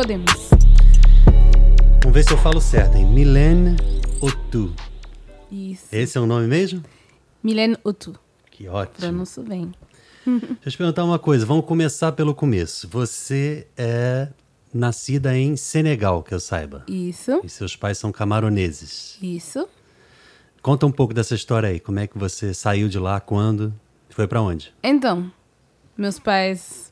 Podemos. Vamos ver se eu falo certo, hein? Milene Otu. Isso. Esse é o nome mesmo? Milene Otu. Que ótimo. Pronuncio bem. Deixa eu te perguntar uma coisa. Vamos começar pelo começo. Você é nascida em Senegal, que eu saiba. Isso. E seus pais são camaroneses. Isso. Conta um pouco dessa história aí. Como é que você saiu de lá, quando? Foi pra onde? Então, meus pais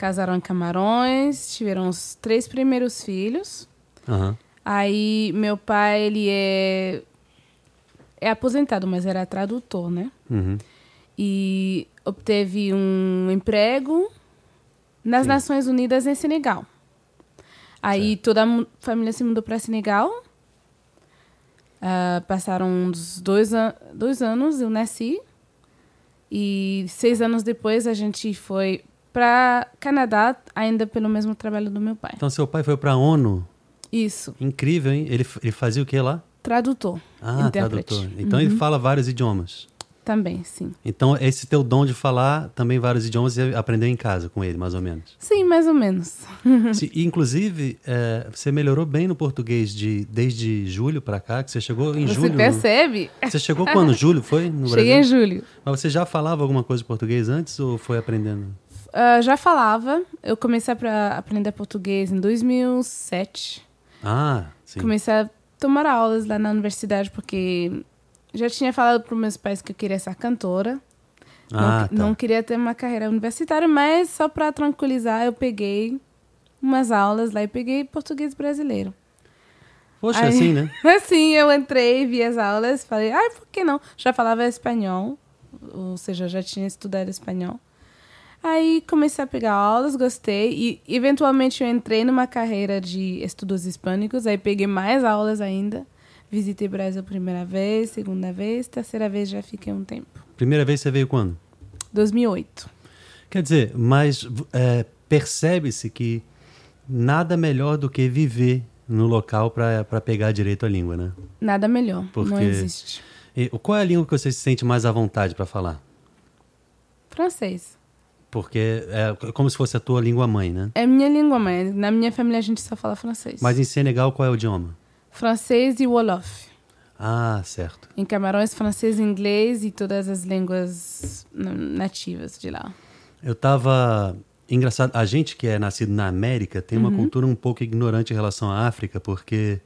casaram em Camarões, tiveram os três primeiros filhos. Aham. Aí meu pai, ele é é aposentado, mas era tradutor, né? Uhum. E obteve um emprego nas Sim. Nações Unidas em Senegal. Aí toda a família se mudou para Senegal. Ah, passaram uns dois, an dois anos, eu nasci. E seis anos depois a gente foi para Canadá, ainda pelo mesmo trabalho do meu pai. Então seu pai foi pra ONU. Isso, Incrível, hein? Ele, ele fazia o que lá? tradutor, Ah, intérprete. tradutor. Então ele fala vários idiomas. Também, sim. Então esse teu dom de falar também vários idiomas você aprendeu em casa com ele, mais ou menos. Sim, mais ou menos. E, inclusive, é, você melhorou bem no português de, desde julho pra cá, que você chegou em Você julho. no- percebe? Você chegou quando? Julho, foi? No Cheguei em Brasil? julho. Mas você já falava alguma coisa de português antes ou foi aprendendo? Ah, já falava. Eu comecei a aprender português em 2007. Ah, sim. Comecei a tomar aulas lá na universidade porque já tinha falado para meus pais que eu queria ser cantora. Ah, não, tá. não queria ter uma carreira universitária, mas só para tranquilizar, eu peguei umas aulas lá e peguei português brasileiro. Poxa, Aí- assim, né? Assim, eu entrei, vi as aulas, falei, ai, por que não? Já falava espanhol, ou seja, já tinha estudado espanhol. Aí comecei a pegar aulas, gostei, e eventualmente eu entrei numa carreira de estudos hispânicos, aí peguei mais aulas ainda. Visitei Brasil primeira vez, segunda vez, terceira vez já fiquei um tempo. Primeira vez você veio quando? 2008. Quer dizer, mas é, percebe-se que nada melhor do que viver no local para pegar direito a língua, né? Nada melhor, Porque- não existe. E qual é a língua que você se sente mais à vontade para falar? Francês. Porque é como se fosse a tua língua mãe, né? É minha língua mãe, na minha família a gente só fala francês. Mas em Senegal, qual é o idioma? Francês e Wolof. Ah, certo. Em Camarões, francês, inglês e todas as línguas nativas de lá. Eu tava. Engraçado, a gente que é nascido na América tem uma cultura um pouco ignorante em relação à África, porque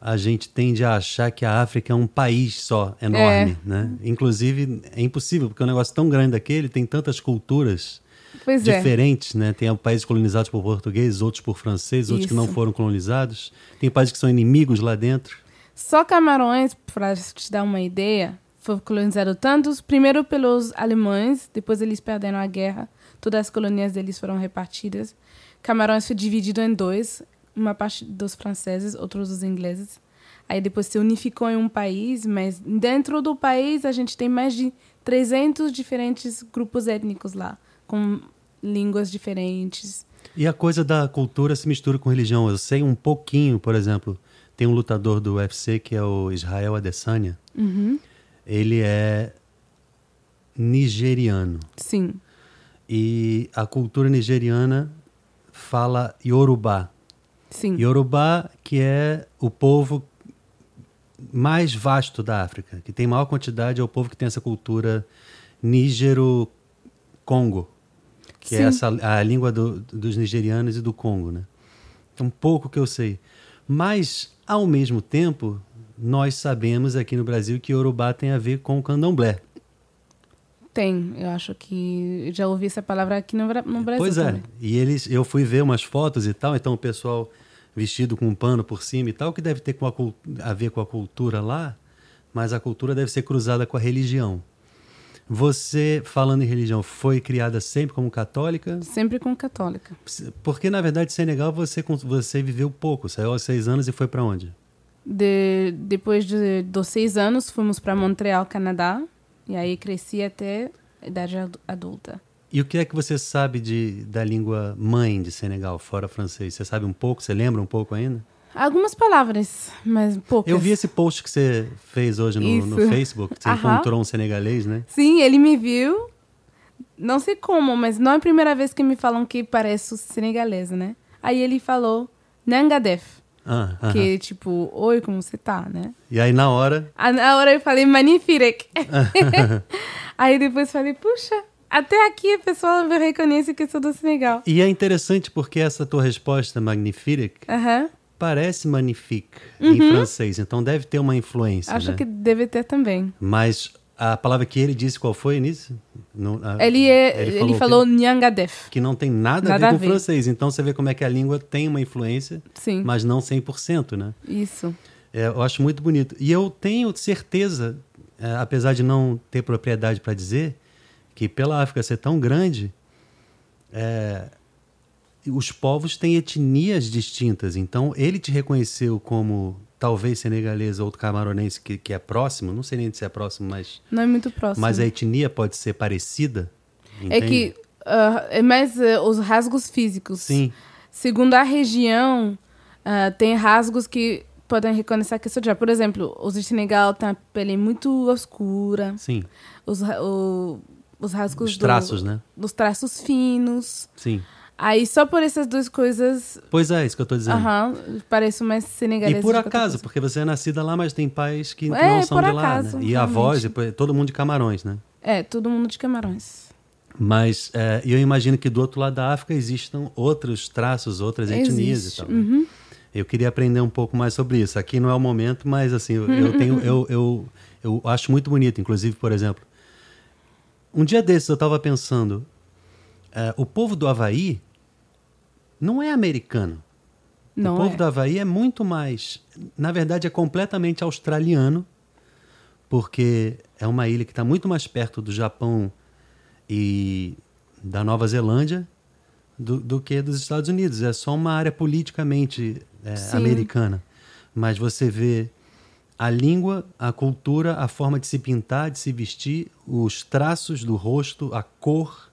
a gente tende a achar que a África é um país só, enorme, né? Inclusive, é impossível, porque é um negócio tão grande daquele, tem tantas culturas Pois é. diferentes, né? Tem países colonizados por portugueses, outros por franceses, outros que não foram colonizados. Tem países que são inimigos lá dentro. Só Camarões, para te dar uma ideia, foi colonizado tantos, primeiro pelos alemães, depois eles perderam a guerra, todas as colônias deles foram repartidas. Camarões foi dividido em dois, uma parte dos franceses, outros dos ingleses. Aí depois se unificou em um país, mas dentro do país a gente tem mais de 300 diferentes grupos étnicos lá, com línguas diferentes. E a coisa da cultura se mistura com religião. Eu sei um pouquinho, por exemplo, tem um lutador do UFC que é o Israel Adesanya. Uhum. Ele é nigeriano. Sim. E a cultura nigeriana fala Yorubá. Sim. Yorubá, que é o povo mais vasto da África, que tem maior quantidade, é o povo que tem essa cultura nígero-congo, que é Sim. essa, a língua do- dos nigerianos e do Congo, né? É um pouco que eu sei. Mas, ao mesmo tempo, nós sabemos aqui no Brasil que Yorubá tem a ver com o candomblé. Tem, eu acho que já ouvi essa palavra aqui no, no Brasil Pois é. também. E eles, eu fui ver umas fotos e tal, então o pessoal vestido com um pano por cima e tal, que deve ter com a, a ver com a cultura lá, mas a cultura deve ser cruzada com a religião. Você, falando em religião, foi criada sempre como católica? Sempre com católica. Porque, na verdade, Senegal você, você viveu pouco, saiu aos seis anos e foi para onde? De, depois de, dos seis anos, fomos para Montreal, Canadá. E aí cresci até a idade adu- adulta. E o que é que você sabe de, da língua mãe de Senegal, fora francês? Você sabe um pouco? Você lembra um pouco ainda? Algumas palavras, mas poucas. Eu vi esse post que você fez hoje no, no. Facebook. Você Aham. encontrou um senegalês, né? Sim, ele me viu. Não sei como, mas não é a primeira vez que me falam que pareço senegalesa, né? Aí ele falou Nangadef. Ah. Que tipo, oi, como você tá, né? E aí na hora, Aí, Na hora eu falei Manifirek. Aí depois falei, puxa, até aqui a pessoa me reconhece que sou do Senegal. e é interessante porque essa tua resposta magnifique parece magnifique em francês, então deve ter uma influência, Uhum. Acho né? que deve ter também. Mas a palavra que ele disse qual foi nisso? No- a- Ele, é, ele, o quê? falou Nyangadef. que não tem nada, Nada a ver com ver. francês. Então você vê como é que a língua tem uma influência, Sim, mas não 100%, né? isso. É, eu acho muito bonito. E eu tenho certeza, é, apesar de não ter propriedade para dizer, que pela África ser tão grande, é, os povos têm etnias distintas. Então ele te reconheceu como talvez senegalês ou camaronense que, que é próximo, não sei nem se é próximo, mas, Não é muito próximo. mas a etnia pode ser parecida. É entende? que ah, é mais eh, os rasgos físicos. Sim, Segundo a região, ah, tem rasgos que podem reconhecer que sou já. Por exemplo, os de Senegal têm a pele muito escura. sim. Os, o- os rasgos Os do- traços, né? dos traços finos. Sim. Aí só por essas duas coisas, Pois é, isso que eu estou dizendo. aham, pareço mais senegalês. E por acaso, porque você é nascida lá, mas tem pais que É, não são de lá, acaso, né? E avós, todo mundo de Camarões, né? É, todo mundo de Camarões. Mas é, eu imagino que do outro lado da África existam outros traços, outras etnias Existe, e tal. né? uhum. Eu queria aprender um pouco mais sobre isso. Aqui não é o momento, mas assim, eu, tenho, eu, eu, eu acho muito bonito. Inclusive, por exemplo, um dia desses eu estava pensando, é, o povo do Havaí não é americano. Não o povo é. do Havaí é muito mais. Na verdade, é completamente australiano, porque é uma ilha que está muito mais perto do Japão e da Nova Zelândia do, do que dos Estados Unidos. É só uma área politicamente é, americana. Mas você vê a língua, a cultura, a forma de se pintar, de se vestir, os traços do rosto, a cor.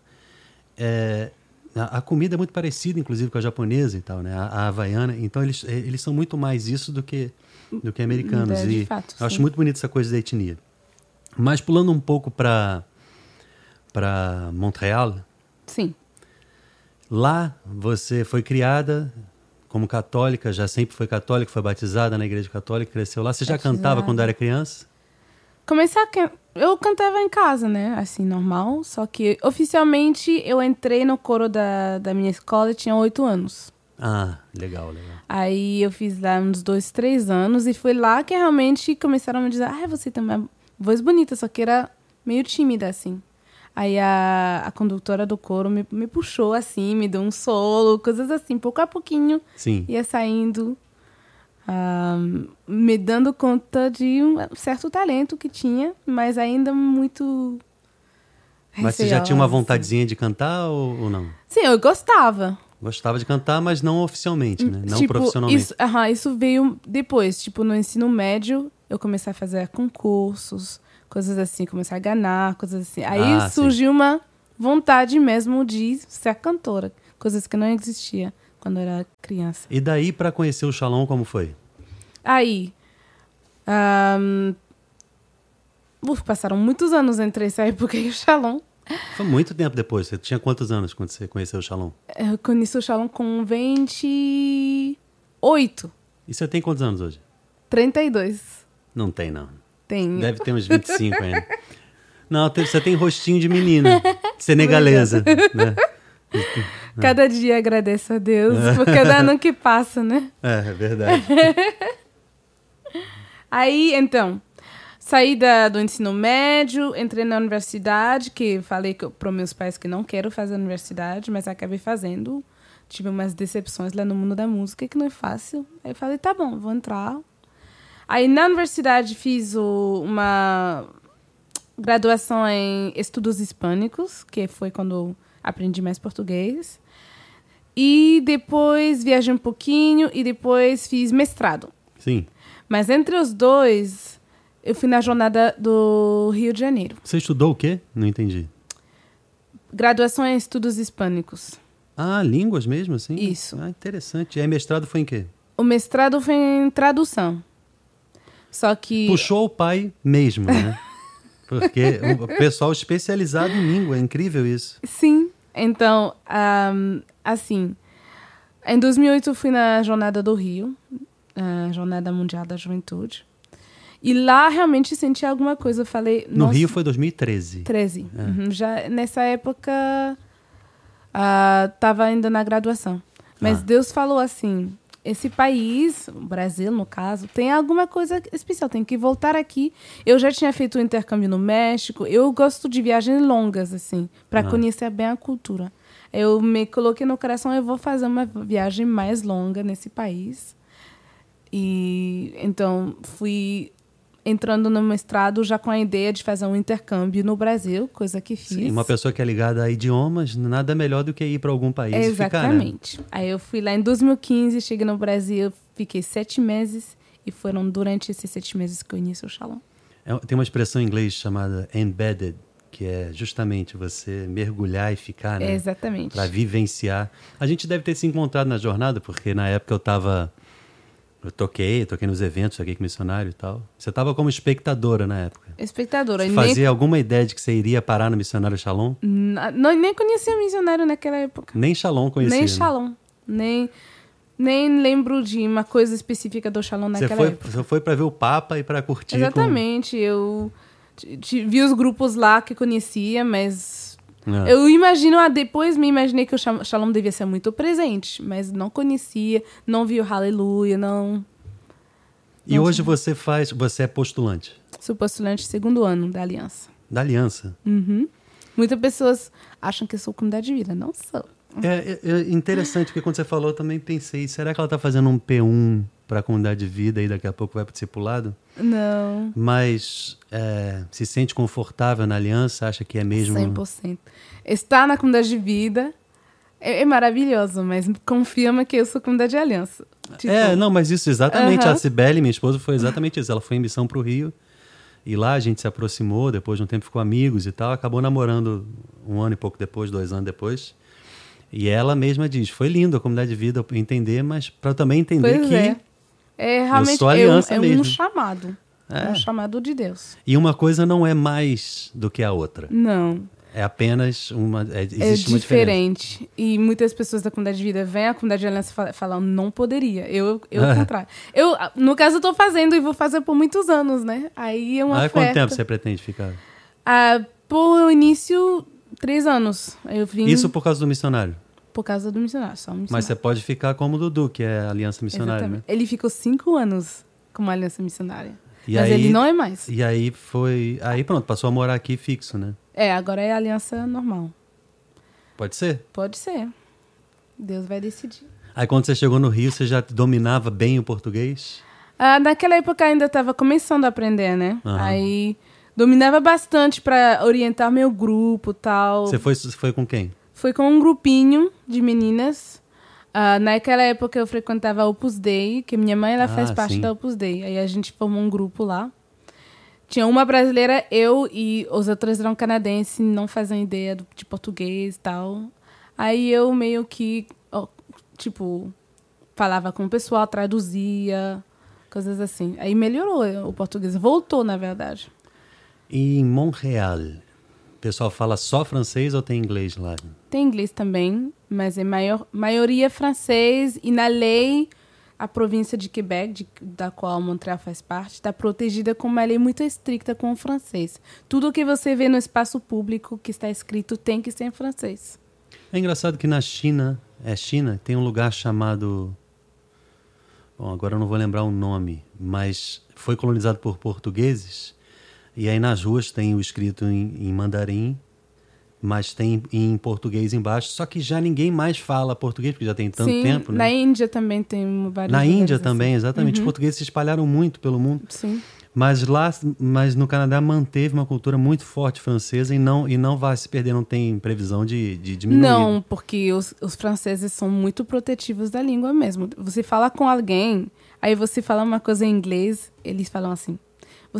é, a, a comida é muito parecida, inclusive, com a japonesa e tal, né? A, a havaiana. Então, eles, eh, eles são muito mais isso do que, do que americanos. É, de e fato, eu acho muito bonito essa coisa da etnia. Mas pulando um pouco para para Montreal, Sim. lá você foi criada como católica, já sempre foi católica, foi batizada na igreja católica, cresceu lá. Você já Batizada. cantava quando era criança? Comecei a... Eu cantava em casa, né? Assim, normal. Só que oficialmente eu entrei no coro da, da minha escola e tinha oito anos. Ah, legal, legal. Aí eu fiz lá uns dois, três anos e foi lá que realmente começaram a me dizer: Ah, você tem uma voz bonita, só que era meio tímida, assim. Aí a, a condutora do coro me, me puxou assim, me deu um solo, coisas assim, pouco a pouquinho Sim. ia saindo, ah, me dando conta de um certo talento que tinha, mas ainda muito. Mas você já tinha uma receosa, vontadezinha de cantar ou, ou não? assim. Sim, eu gostava. Gostava de cantar, mas não oficialmente, né? Não tipo, profissionalmente. Isso, aham, isso veio depois. Tipo, no ensino médio, eu comecei a fazer concursos, coisas assim, comecei a ganhar, coisas assim. Aí Ah, surgiu uma vontade mesmo de ser cantora, coisas que não existia quando era criança. E daí para conhecer o Shalom, como foi? Aí, ahn, uf, passaram muitos anos entre essa época e o Shalom. Foi muito tempo depois. Você tinha quantos anos quando você conheceu o Shalom? Eu conheci o Shalom com 28, E você tem quantos anos hoje? 32. Não tem, não. Tem. Deve ter uns 25 ainda. Não, você tem rostinho de menina, senegalesa, né? Cada dia agradeço a Deus por cada ano que passa, né? É, é verdade. Aí, então, saí da, do ensino médio, entrei na universidade, que falei para meus pais que não quero fazer universidade, mas acabei fazendo. Tive umas decepções lá no mundo da música, que não é fácil. Aí eu falei, tá bom, vou entrar. Aí na universidade fiz o- uma graduação em estudos hispânicos, que foi quando aprendi mais português. E depois viajei um pouquinho e depois fiz mestrado. Sim. Mas entre os dois, eu fui na jornada do Rio de Janeiro. Você estudou o quê? Não entendi. Graduação em estudos hispânicos. Ah, línguas mesmo, assim? Isso. Ah, interessante. E aí, mestrado foi em quê? O mestrado foi em tradução. Só que. Puxou o pai mesmo, né? Porque o pessoal especializado em língua, é incrível isso. Sim. Então, ahm, assim. Em 2008 eu fui na Jornada do Rio, a Jornada Mundial da Juventude. E lá realmente senti alguma coisa. Eu falei. No Rio foi 2013. 13. É. Uhum. Já nessa época estava uh, ainda na graduação. Mas ah. Deus falou assim: esse país, o Brasil no caso, tem alguma coisa especial, tem que voltar aqui. Eu já tinha feito um intercâmbio no México, eu gosto de viagens longas, assim, para ah. conhecer bem a cultura. Eu me coloquei no coração, eu vou fazer uma viagem mais longa nesse país. E então fui entrando no mestrado já com a ideia de fazer um intercâmbio no Brasil, coisa que fiz. Sim, uma pessoa que é ligada a idiomas, nada melhor do que ir para algum país Exatamente. Ficar, né? Aí eu fui lá em 2015, cheguei no Brasil, fiquei sete meses e foram durante esses sete meses que eu iniciei o Shalom. É, tem uma expressão em inglês chamada embedded, que é justamente você mergulhar e ficar, né? Exatamente. Para vivenciar. A gente deve ter se encontrado na jornada, porque na época eu estava eu toquei, toquei nos eventos, toquei com missionário e tal. Você estava como espectadora na época. Espectadora. Você fazia nem... alguma ideia de que você iria parar no Missionário Shalom? Não, nem conhecia missionário naquela época. Nem Shalom conhecia. Nem né? Shalom. Nem, nem lembro de uma coisa específica do Shalom naquela você foi, época. Você foi para ver o Papa e para curtir. Exatamente. Com... Eu vi os grupos lá que conhecia, mas é. Eu imagino, ah, depois me imaginei que o Shalom devia ser muito presente, mas não conhecia, não vi o Aleluia, não. E não hoje sei. você faz, você é postulante? Sou postulante segundo ano da Aliança. Da Aliança? Uhum. Muitas pessoas acham que eu sou comunidade de vida, não sou. É, é, é interessante, porque quando você falou, eu também pensei, será que ela está fazendo um P1 para a comunidade de vida e daqui a pouco vai para o discipulado? Não. Mas é, se sente confortável na aliança? Acha que é mesmo? 100%. Estar na comunidade de vida é, é maravilhoso, mas confirma que eu sou comunidade de aliança. Tipo... É, não, mas isso exatamente. Uh -huh. A Cibele, minha esposa, foi exatamente isso. Ela foi em missão para o Rio. E lá a gente se aproximou, depois de um tempo ficou amigos e tal. Acabou namorando um ano e pouco depois, dois anos depois. E ela mesma diz: foi lindo a comunidade de vida entender, mas para também entender pois que é. É realmente é, um, é um chamado. É. um chamado de Deus. E uma coisa não é mais do que a outra. Não. É apenas uma. É, existe é uma diferente. E muitas pessoas da comunidade de vida vêm à comunidade de aliança falando, não poderia. Eu, eu ao contrário. Eu, no caso, eu estou fazendo e vou fazer por muitos anos, né? Aí é uma. Ah, quanto tempo você pretende ficar? Ah, por início, três anos. Eu vim... Isso por causa do missionário? Por causa do missionário, só missionário. Mas você pode ficar como o Dudu, que é a Aliança Missionária, Exatamente. né? Ele ficou cinco anos como Aliança Missionária. E mas aí, ele não é mais. E aí foi. Aí pronto, passou a morar aqui fixo, né? É, agora é aliança normal. Pode ser? Pode ser. Deus vai decidir. Aí quando você chegou no Rio, você já dominava bem o português? Ah, naquela época ainda estava começando a aprender, né? Uhum. Aí dominava bastante para orientar meu grupo tal. Você foi, foi com quem? Foi com um grupinho de meninas. Uh, naquela época eu frequentava a Opus Dei, que minha mãe ela ah, faz parte sim. da Opus Dei. Aí a gente formou um grupo lá. Tinha uma brasileira, eu e os outros eram canadenses, não faziam ideia de português e tal. Aí eu meio que, tipo, falava com o pessoal, traduzia, coisas assim. Aí melhorou o português, voltou, na verdade. E em Montreal, pessoal fala só francês ou tem inglês lá? Tem inglês também, mas é maior, maioria francês. E na lei, a província de Quebec, de, da qual Montreal faz parte, está protegida com uma lei muito estricta com o francês. Tudo que você vê no espaço público que está escrito tem que ser em francês. É engraçado que na China, é China, tem um lugar chamado. Bom, agora eu não vou lembrar o nome, mas foi colonizado por portugueses e aí nas ruas tem o escrito em, em mandarim, mas tem em português embaixo. Só que já ninguém mais fala português, porque já tem tanto Sim, tempo. Né? Na Índia também tem vários. Na Índia também, assim. exatamente. Uhum. Os portugueses se espalharam muito pelo mundo. Sim. Mas lá, mas no Canadá manteve uma cultura muito forte francesa e não e não vai se perder, não tem previsão de, de diminuir. Não, porque os, os franceses são muito protetivos da língua mesmo. Você fala com alguém, aí você fala uma coisa em inglês, eles falam assim: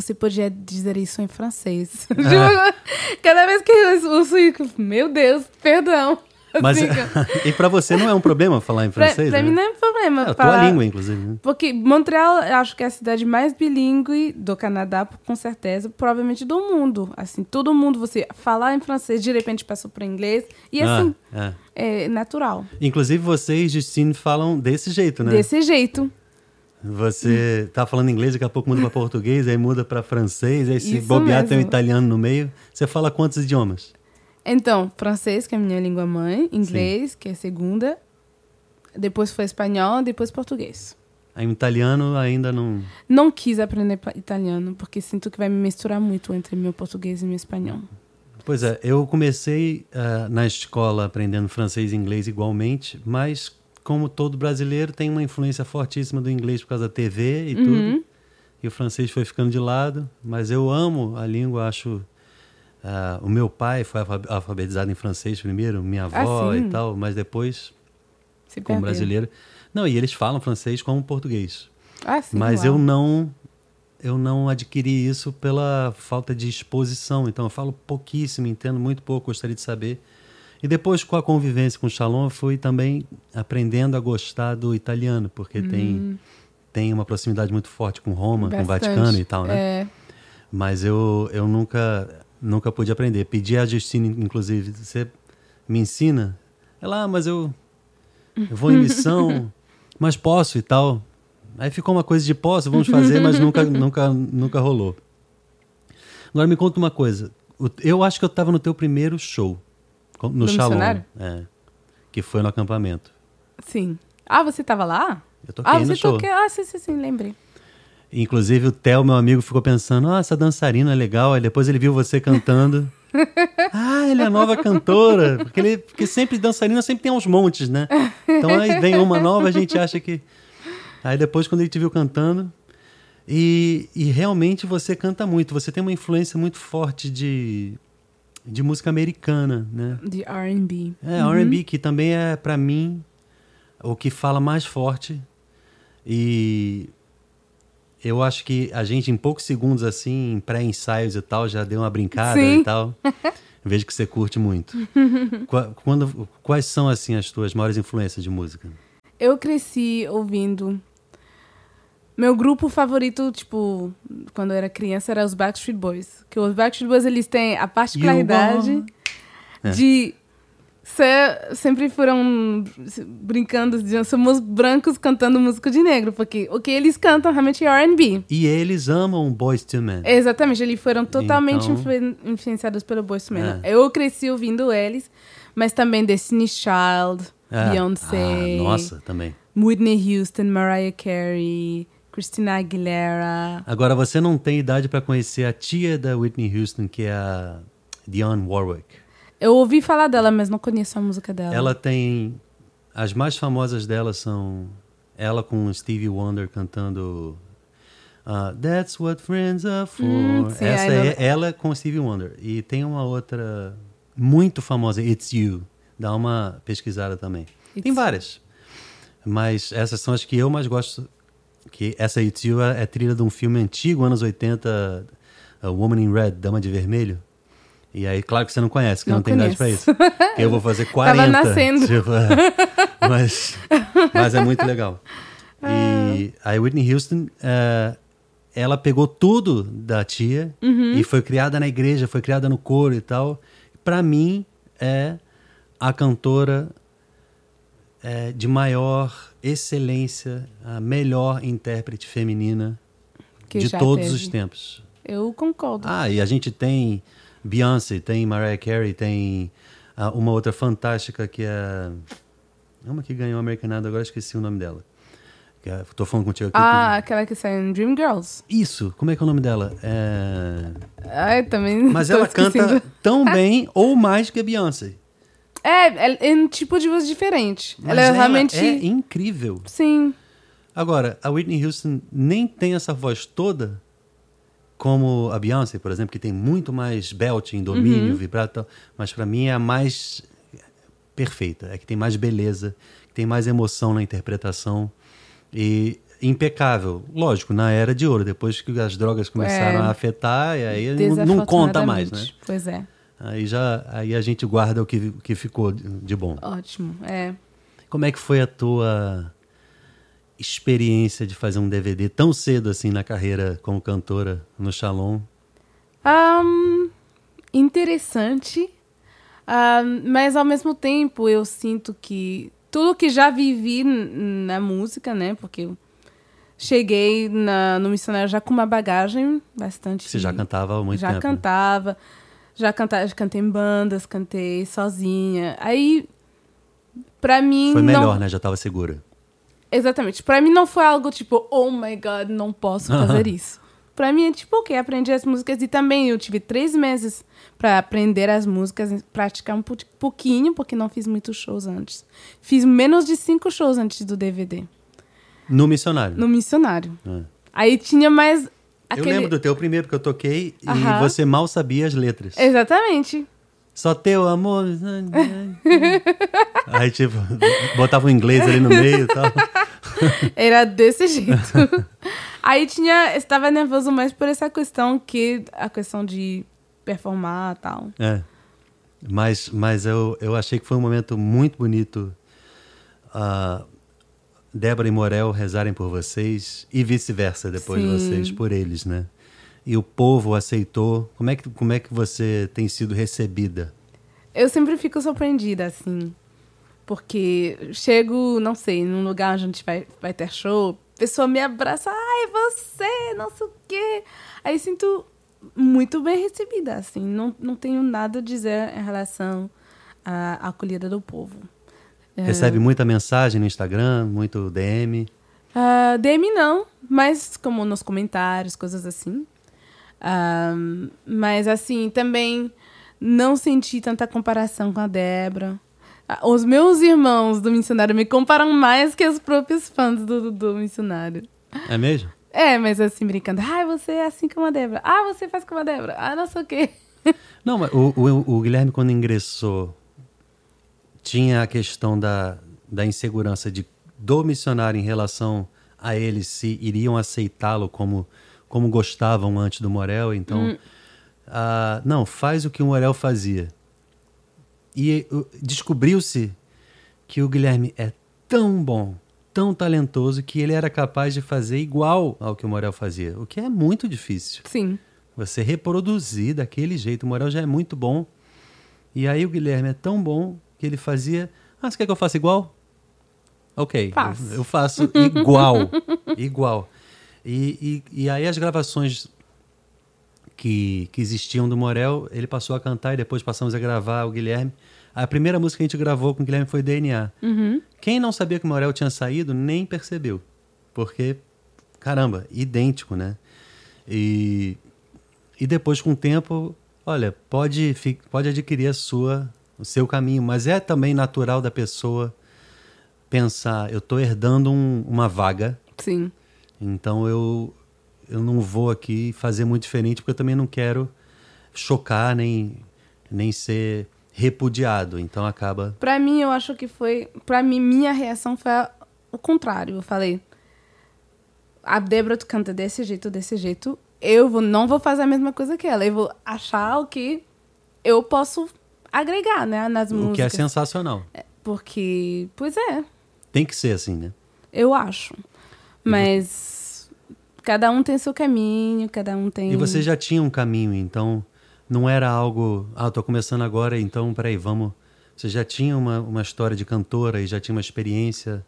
você podia dizer isso em francês. É. Cada vez que eu ouço meu Deus, perdão. Mas, e para você não é um problema falar em francês? Para né? mim não é um problema. É a falar, tua língua, inclusive. Né? Porque Montreal, eu acho que é a cidade mais bilíngue do Canadá, com certeza, provavelmente do mundo. Assim, todo mundo, você falar em francês, de repente passou para inglês. E ah, assim, ah, é. é natural. Inclusive vocês, Justine, falam desse jeito, né? Desse jeito. Você tá falando inglês, daqui a pouco muda para português, aí muda para francês, aí se Isso bobear mesmo. tem um italiano no meio. Você fala quantos idiomas? Então, francês, que é a minha língua mãe, inglês, Sim. que é a segunda, depois foi espanhol, depois português. Aí, italiano ainda não. Não quis aprender italiano, porque sinto que vai me misturar muito entre meu português e meu espanhol. Pois é, eu comecei uh, na escola aprendendo francês e inglês igualmente, mas como todo brasileiro, tem uma influência fortíssima do inglês por causa da TV e uhum. tudo. E o francês foi ficando de lado, mas eu amo a língua, acho. Uh, o meu pai foi alfabetizado em francês primeiro, minha avó ah, e tal, mas depois, Se como perdeu. brasileiro. Não, e eles falam francês como português. Ah, sim, mas uau. eu não eu não adquiri isso pela falta de exposição. Então eu falo pouquíssimo, entendo muito pouco, gostaria de saber. E depois, com a convivência com o Shalom, fui também aprendendo a gostar do italiano, porque hum. tem, tem uma proximidade muito forte com Roma, Bastante. com o Vaticano e tal, né? É. Mas eu, eu nunca, nunca pude aprender. Pedi a Justine, inclusive, você me ensina? Ela, ah, mas eu, eu vou em missão, mas posso e tal. Aí ficou uma coisa de posso, vamos fazer, mas nunca, nunca, nunca rolou. Agora me conta uma coisa. Eu acho que eu estava no teu primeiro show. No Shalom. É, que foi no acampamento. Sim. Ah, você estava lá? Eu toquei ah, você no show. Toquei... Ah, sim, sim, sim, lembrei. Inclusive o Theo, meu amigo, ficou pensando, ah, essa dançarina é legal. Aí depois ele viu você cantando. ah, ele é a nova cantora. Porque, ele, porque sempre dançarina sempre tem uns montes, né? Então aí vem uma nova, a gente acha que. Aí depois, quando ele te viu cantando. E, e realmente você canta muito. Você tem uma influência muito forte de de música americana, né? De R&B. É, uhum. R&B que também é para mim o que fala mais forte e eu acho que a gente em poucos segundos assim, em pré-ensaios e tal, já deu uma brincada Sim. e tal. Vejo que você curte muito. Quando, quais são assim as tuas maiores influências de música? Eu cresci ouvindo meu grupo favorito, tipo, quando eu era criança, era os Backstreet Boys. Que os Backstreet Boys, eles têm a particularidade é. de ser, sempre foram brincando, de somos brancos cantando música de negro, porque o que eles cantam realmente é R&B. E eles amam Boys to Men. Exatamente, eles foram totalmente então... influenciados pelo Boys to Men. É. Eu cresci ouvindo eles, mas também Destiny's Child, é. Beyoncé. Ah, nossa, também. Whitney Houston, Mariah Carey... Christina Aguilera. Agora, você não tem idade para conhecer a tia da Whitney Houston, que é a Dionne Warwick. Eu ouvi falar dela, mas não conheço a música dela. Ela tem. As mais famosas dela são ela com Stevie Wonder cantando uh, That's What Friends Are For. Hum, sim, Essa é ela com Stevie Wonder. E tem uma outra muito famosa, It's You. Dá uma pesquisada também. It's... Tem várias. Mas essas são as que eu mais gosto que essa YouTube é, é trilha de um filme antigo, anos 80, A Woman in Red, Dama de Vermelho. E aí, claro que você não conhece, que não, não tem idade pra isso. eu vou fazer 40. Tava nascendo. Tipo, é, mas, mas é muito legal. E ah. a Whitney Houston, é, ela pegou tudo da tia uhum. e foi criada na igreja, foi criada no coro e tal. Para mim, é a cantora é, de maior excelência, a melhor intérprete feminina que de todos teve. os tempos. Eu concordo. Ah, e a gente tem Beyoncé, tem Mariah Carey, tem ah, uma outra fantástica que é. Uma que ganhou o American Idol, agora esqueci o nome dela. Estou é, falando contigo aqui. Ah, que... aquela que saiu em Dreamgirls. Isso, como é que é o nome dela? É... Ai, também. Mas ela canta tão bem ou mais que a Beyoncé. É, é, um tipo de voz diferente. Mas ela é realmente. É incrível. Sim. Agora, a Whitney Houston nem tem essa voz toda como a Beyoncé, por exemplo, que tem muito mais belting, domínio, uhum. vibrato, mas para mim é a mais perfeita, é que tem mais beleza, que tem mais emoção na interpretação e impecável. Lógico, na era de ouro, depois que as drogas começaram é, a afetar, e aí não, não conta mais, né? Pois é. Aí já aí a gente guarda o que, que ficou de bom. Ótimo, é. Como é que foi a tua experiência de fazer um DVD tão cedo assim na carreira como cantora no Shalom? Um, interessante, um, mas ao mesmo tempo eu sinto que tudo que já vivi na música, né? Porque eu cheguei na, no missionário já com uma bagagem bastante. Você já cantava muito já tempo? Já cantava, já cantava, já cantei em bandas, cantei sozinha. Aí, pra mim. Foi melhor, não... né? Já estava segura. Exatamente. Pra mim não foi algo tipo, oh my god, não posso fazer isso. Pra mim é tipo, ok, aprendi as músicas e também eu tive três meses para aprender as músicas, praticar um pouquinho, porque não fiz muitos shows antes. Fiz menos de cinco shows antes do DVD. No missionário? No missionário. É. Aí tinha mais. Aquele... Eu lembro do teu primeiro que eu toquei e você mal sabia as letras. Exatamente. Só teu amor. Aí, tipo, botava o inglês ali no meio e tal. Era desse jeito. Aí tinha. Estava nervoso mais por essa questão que a questão de performar e tal. É. Mas, mas eu, eu achei que foi um momento muito bonito. Uh, Débora e Morel rezarem por vocês e vice-versa depois Sim. de vocês por eles, né? E o povo aceitou. Como é que, como é que você tem sido recebida? Eu sempre fico surpreendida, assim. Porque chego, não sei, num lugar onde a gente vai, vai ter show, a pessoa me abraça, ai, você, não sei o quê. Aí sinto muito bem recebida, assim. Não, não tenho nada a dizer em relação à acolhida do povo. Recebe é... muita mensagem no Instagram, muito DM? Uh, ah, DM não, mas como nos comentários, coisas assim. Uh, mas assim, também não senti tanta comparação com a Débora. Os meus irmãos do missionário me comparam mais que os próprios fãs do, do missionário. É mesmo? É, mas assim, brincando. Ah, você é assim como a Débora. Ah, você faz como a Débora. Ah, não sei o quê. Não, mas o, o, o Guilherme, quando ingressou, tinha a questão da, da insegurança de, do missionário em relação a eles se iriam aceitá-lo como, como gostavam antes do Morel. Então, hum. uh, não, faz o que o Morel fazia. E descobriu-se que o Guilherme é tão bom, tão talentoso, que ele era capaz de fazer igual ao que o Morel fazia, o que é muito difícil. Sim. Você reproduzir daquele jeito. O Morel já é muito bom. E aí o Guilherme é tão bom que ele fazia. Ah, você quer que eu faça igual? Ok. Eu, eu, faço igual. igual. E, e, e aí as gravações que, que existiam do Morel, ele passou a cantar e depois passamos a gravar o Guilherme. A primeira música que a gente gravou com o Guilherme foi DNA. Uhum. Quem não sabia que o Morel tinha saído nem percebeu. Porque, caramba, idêntico, né? E, e depois, com o tempo, olha, pode, pode adquirir a sua, o seu caminho, mas é também natural da pessoa pensar, eu estou herdando um, uma vaga. Sim. Então eu, eu não vou aqui fazer muito diferente, porque eu também não quero chocar nem, nem ser repudiado. Então acaba. Para mim, eu acho que foi. Para mim, minha reação foi o contrário. Eu falei. A Débora canta desse jeito, desse jeito. Eu vou, não vou fazer a mesma coisa que ela. Eu vou achar o que eu posso agregar, né? Nas músicas. O que é sensacional. É, porque, pois é. Tem que ser assim, né? Eu acho. Mas cada um tem seu caminho, cada um tem. E você já tinha um caminho, então não era algo. Ah, estou começando agora, então peraí, vamos. Você já tinha uma, uma história de cantora e já tinha uma experiência,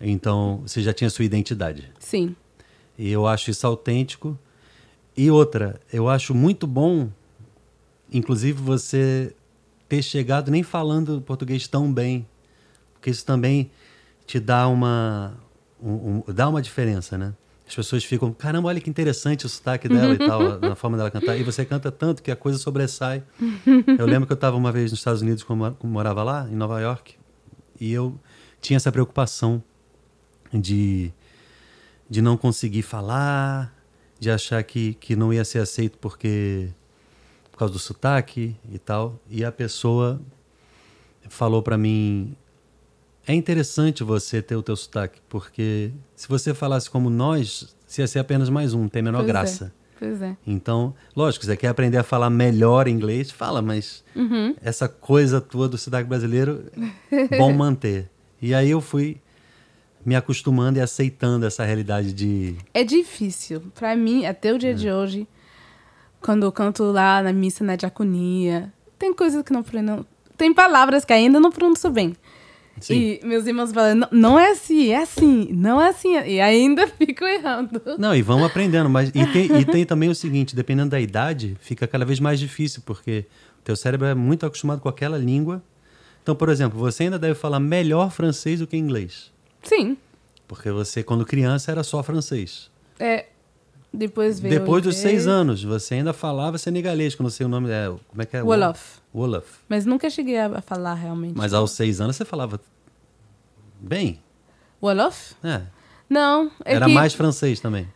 então você já tinha sua identidade. Sim. E eu acho isso autêntico. E outra, eu acho muito bom, inclusive você ter chegado nem falando português tão bem, porque isso também te dá uma, um, um, dá uma diferença, né? As pessoas ficam, caramba, olha que interessante o sotaque dela e tal, na forma dela cantar. E você canta tanto que a coisa sobressai. Eu lembro que eu estava uma vez nos Estados Unidos, quando morava lá, em Nova York, e eu tinha essa preocupação de, de não conseguir falar, de achar que, que não ia ser aceito porque por causa do sotaque e tal. E a pessoa falou para mim é interessante você ter o teu sotaque, porque se você falasse como nós, se ia ser apenas mais um, tem menor pois é, graça. É. Pois é. Então, lógico, você quer aprender a falar melhor inglês, fala, mas Uhum. essa coisa tua do sotaque brasileiro, bom manter. E aí eu fui me acostumando e aceitando essa realidade de. É difícil. Pra mim, até o dia É. de hoje, quando eu canto lá na missa, na diaconia, tem coisas que não pronuncio. Tem palavras que ainda não pronuncio bem. Sim. E meus irmãos falam, não, não é assim, é assim, não é assim. E ainda fico errando. Não, e vamos aprendendo, mas e tem, e tem também o seguinte, dependendo da idade, fica cada vez mais difícil, porque o teu cérebro é muito acostumado com aquela língua. Então, por exemplo, você ainda deve falar melhor francês do que inglês. Sim. Porque você, quando criança, era só francês. É, depois veio. Depois dos seis anos, você ainda falava senegalês, que eu não sei o nome. É, como é que é? Wolof. Wolof. Mas nunca cheguei a falar realmente. Mas aos seis anos você falava bem. Wolof? É. Não. É Era que... mais francês também.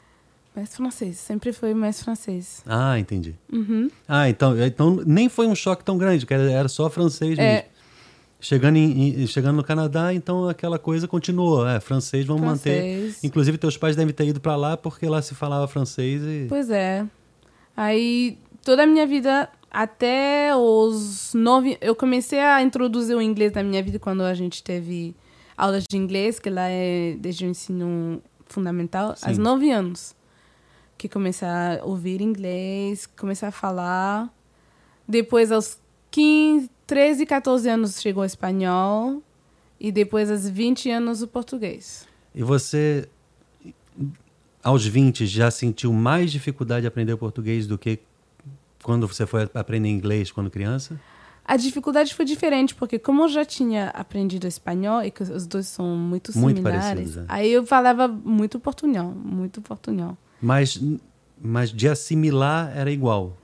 Mais francês. Sempre foi mais francês. Ah, entendi. Uhum. Ah, então, então nem foi um choque tão grande, que era, só francês É. Chegando, em, em- chegando no Canadá, então aquela coisa continuou. É, francês vamos manter. Francês. Inclusive, teus pais devem ter ido para lá porque lá se falava francês e. Pois é. Aí, toda a minha vida, até os nove... Eu comecei a introduzir o inglês na minha vida quando a gente teve aulas de inglês, que lá é desde o ensino fundamental, Sim. aos nove anos. Que comecei a ouvir inglês, comecei a falar. Depois, aos 15, 13, 14 anos, chegou o espanhol. E depois, aos 20 anos, o português. E você, aos 20, já sentiu mais dificuldade de aprender o português do que quando você foi aprender inglês quando criança? A dificuldade foi diferente, porque como eu já tinha aprendido espanhol e que os dois são muito Muito similares, parecidos, é. aí eu falava muito portunhol, muito portunhol. Mas, mas de assimilar era igual.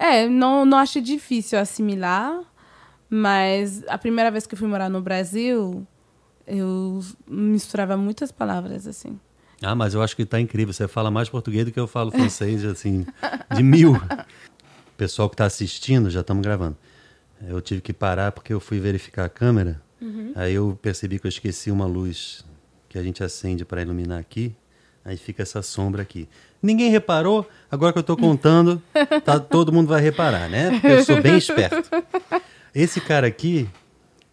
É, não, não achei difícil assimilar, mas a primeira vez que eu fui morar no Brasil, eu misturava muitas palavras, assim. Ah, mas eu acho que tá incrível. Você fala mais português do que eu falo francês, assim, de mil. Pessoal que tá assistindo, já estamos gravando. Eu tive que parar porque eu fui verificar a câmera. Aí eu percebi que eu esqueci uma luz que a gente acende para iluminar aqui. Aí fica essa sombra aqui. Ninguém reparou? Agora que eu tô contando, tá, todo mundo vai reparar, né? Porque eu sou bem esperto. Esse cara aqui,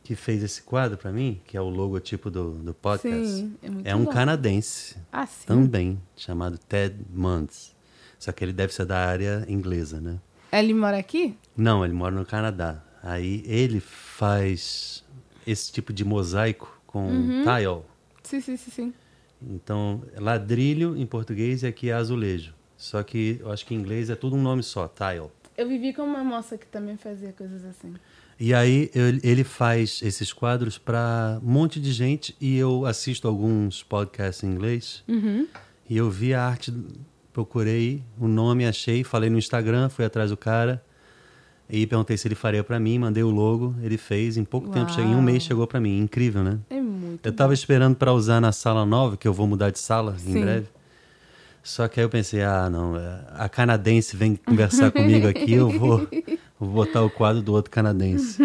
que fez esse quadro para mim, que é o logotipo do, do podcast, Sim, é é um bom. canadense Ah, sim. também, chamado Ted Munds. Só que ele deve ser da área inglesa, né? Ele mora aqui? Não, ele mora no Canadá. Aí ele faz esse tipo de mosaico com Uhum. tile. Sim, sim, sim, sim. Então, ladrilho em português e aqui é azulejo. Só que eu acho que em inglês é tudo um nome só, tile. Eu vivi com uma moça que também fazia coisas assim. E aí ele faz esses quadros para um monte de gente e eu assisto alguns podcasts em inglês. Uhum. E eu vi a arte, procurei o nome, achei, falei no Instagram, fui atrás do cara e perguntei se ele faria para mim, mandei o logo, ele fez, em pouco tempo, cheguei, em um Uau. mês chegou para mim, incrível, né? É muito Eu tava esperando para usar na sala nova, que eu vou mudar de sala em Sim. breve. Só que aí eu pensei, ah, não, é, a canadense vem conversar comigo aqui, eu vou, vou botar o quadro do outro canadense.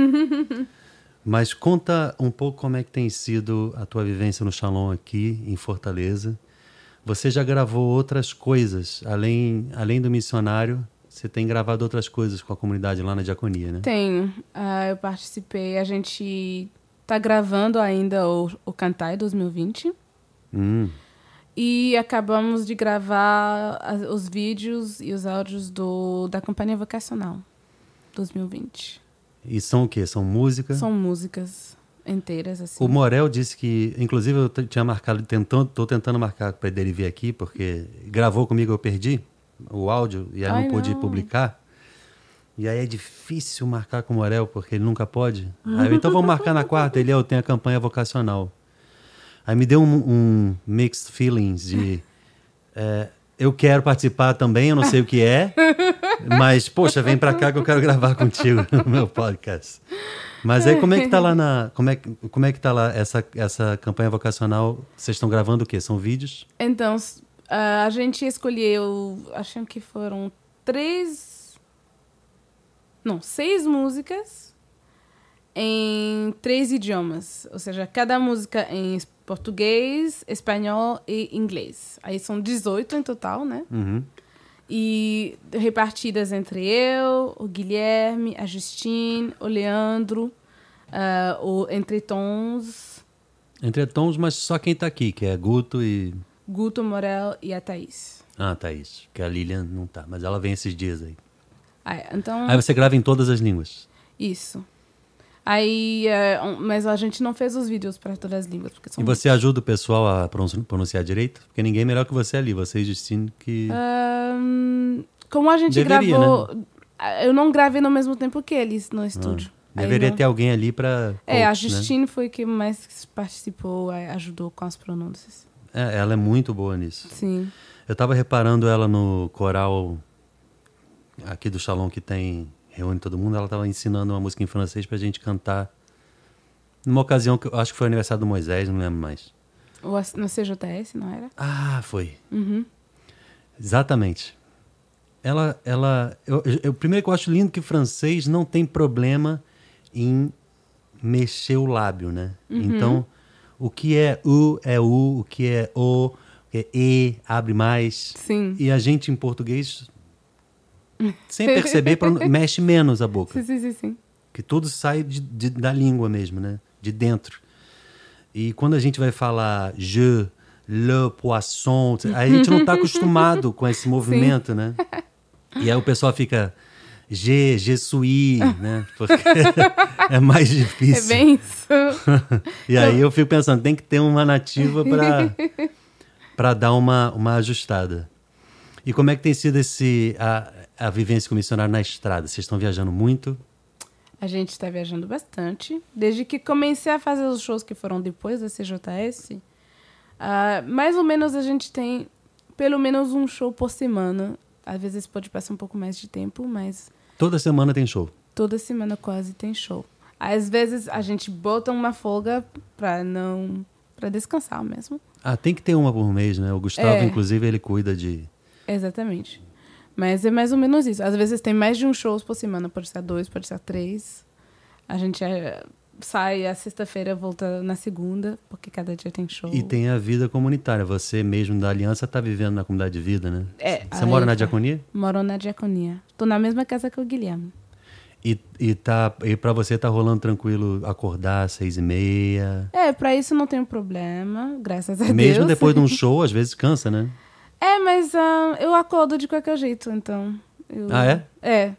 Mas conta um pouco como é que tem sido a tua vivência no Shalom aqui em Fortaleza. Você já gravou outras coisas, além, além do missionário, você tem gravado outras coisas com a comunidade lá na Diaconia, né? Tenho. Ah, eu participei. A gente tá gravando ainda o, o Cantai 2020. Hum, E acabamos de gravar os vídeos e os áudios do, da Companhia Vocacional 2020. e são o quê? São músicas? São músicas inteiras, assim. O Morel disse que, inclusive eu tinha marcado, tentando, tô tentando marcar para ele vir aqui, porque gravou comigo, eu perdi o áudio e aí Ai, não pude não. publicar. E aí é difícil marcar com o Morel, porque ele nunca pode. Aí eu, então vamos marcar na quarta, ele, eu tenho a campanha vocacional. Aí me deu um, um mixed feelings de é, eu quero participar também, eu não sei o que é, mas poxa, vem pra cá que eu quero gravar contigo no meu podcast. Mas aí como é que tá lá na, como é, como é que tá lá essa essa campanha vocacional? Vocês estão gravando o quê? São vídeos? Então, a gente escolheu, acho que foram três. Não, seis músicas em três idiomas. Ou seja, cada música em português, espanhol e inglês. Aí são 18 em total, né? Uhum. E repartidas entre eu, o Guilherme, a Justine, o Leandro, uh, o Entre Tons. Entre Tons, mas só quem tá aqui, que é Guto e. Guto Morel e a Thaís. Ah, Thaís. Que a Lilian não tá, mas ela vem esses dias aí. Ah, é, então... Aí você grava em todas as línguas. Isso. Aí, é, mas a gente não fez os vídeos para todas as línguas. Porque são e você ajuda o pessoal a pronunciar direito? Porque ninguém é melhor que você ali, você e Justine que... Um, como a gente Deveria, gravou... Né? Eu não gravei no mesmo tempo que eles no estúdio. Ah, deveria não... ter alguém ali para... É, a né? Justine né? foi que mais participou, ajudou com as pronúncias. É, ela é muito boa nisso. Sim. Eu estava reparando ela no coral aqui do Shalom que tem reúne todo mundo, ela estava ensinando uma música em francês para a gente cantar numa ocasião que eu acho que foi o aniversário do Moisés, não lembro mais. No CJS, não era? Ah, foi. Uhum. Exatamente. Ela, ela, eu, eu, primeiro que eu acho lindo que o francês não tem problema em mexer o lábio, né? Uhum. Então, o que é u é u, o que é o, o que é e abre mais. Sim. E a gente em português sem perceber, mexe menos a boca. Sim, sim, sim. Que tudo sai de, de, da língua mesmo, né? De dentro. E quando a gente vai falar je, le poisson, a gente não está acostumado com esse movimento, sim. né? E aí o pessoal fica je, je suis, né? Porque é mais difícil. É bem isso. e aí eu fico pensando, tem que ter uma nativa para dar uma, uma ajustada. E como é que tem sido esse, a, a vivência com missionário na estrada? Vocês estão viajando muito? A gente está viajando bastante. Desde que comecei a fazer os shows que foram depois da CJS, uh, mais ou menos a gente tem pelo menos um show por semana. Às vezes pode passar um pouco mais de tempo, mas. Toda semana tem show? Toda semana quase tem show. Às vezes a gente bota uma folga para não. para descansar mesmo. Ah, tem que ter uma por mês, né? O Gustavo, é. inclusive, ele cuida de. Exatamente. Mas é mais ou menos isso. Às vezes tem mais de um show por semana, pode ser dois, pode ser três. A gente é, sai a sexta-feira, volta na segunda, porque cada dia tem show. E tem a vida comunitária. Você mesmo da Aliança está vivendo na comunidade de vida, né? É. Você mora na Diaconia? Moro na Diaconia. Estou na mesma casa que o Guilherme. E, e, tá, e para você tá rolando tranquilo acordar às seis e meia? É, para isso não tem problema, graças a Mesmo Deus. Mesmo depois de um show, às vezes cansa, né? É, mas uh, eu acordo de qualquer jeito, então. Eu... Ah, é? É.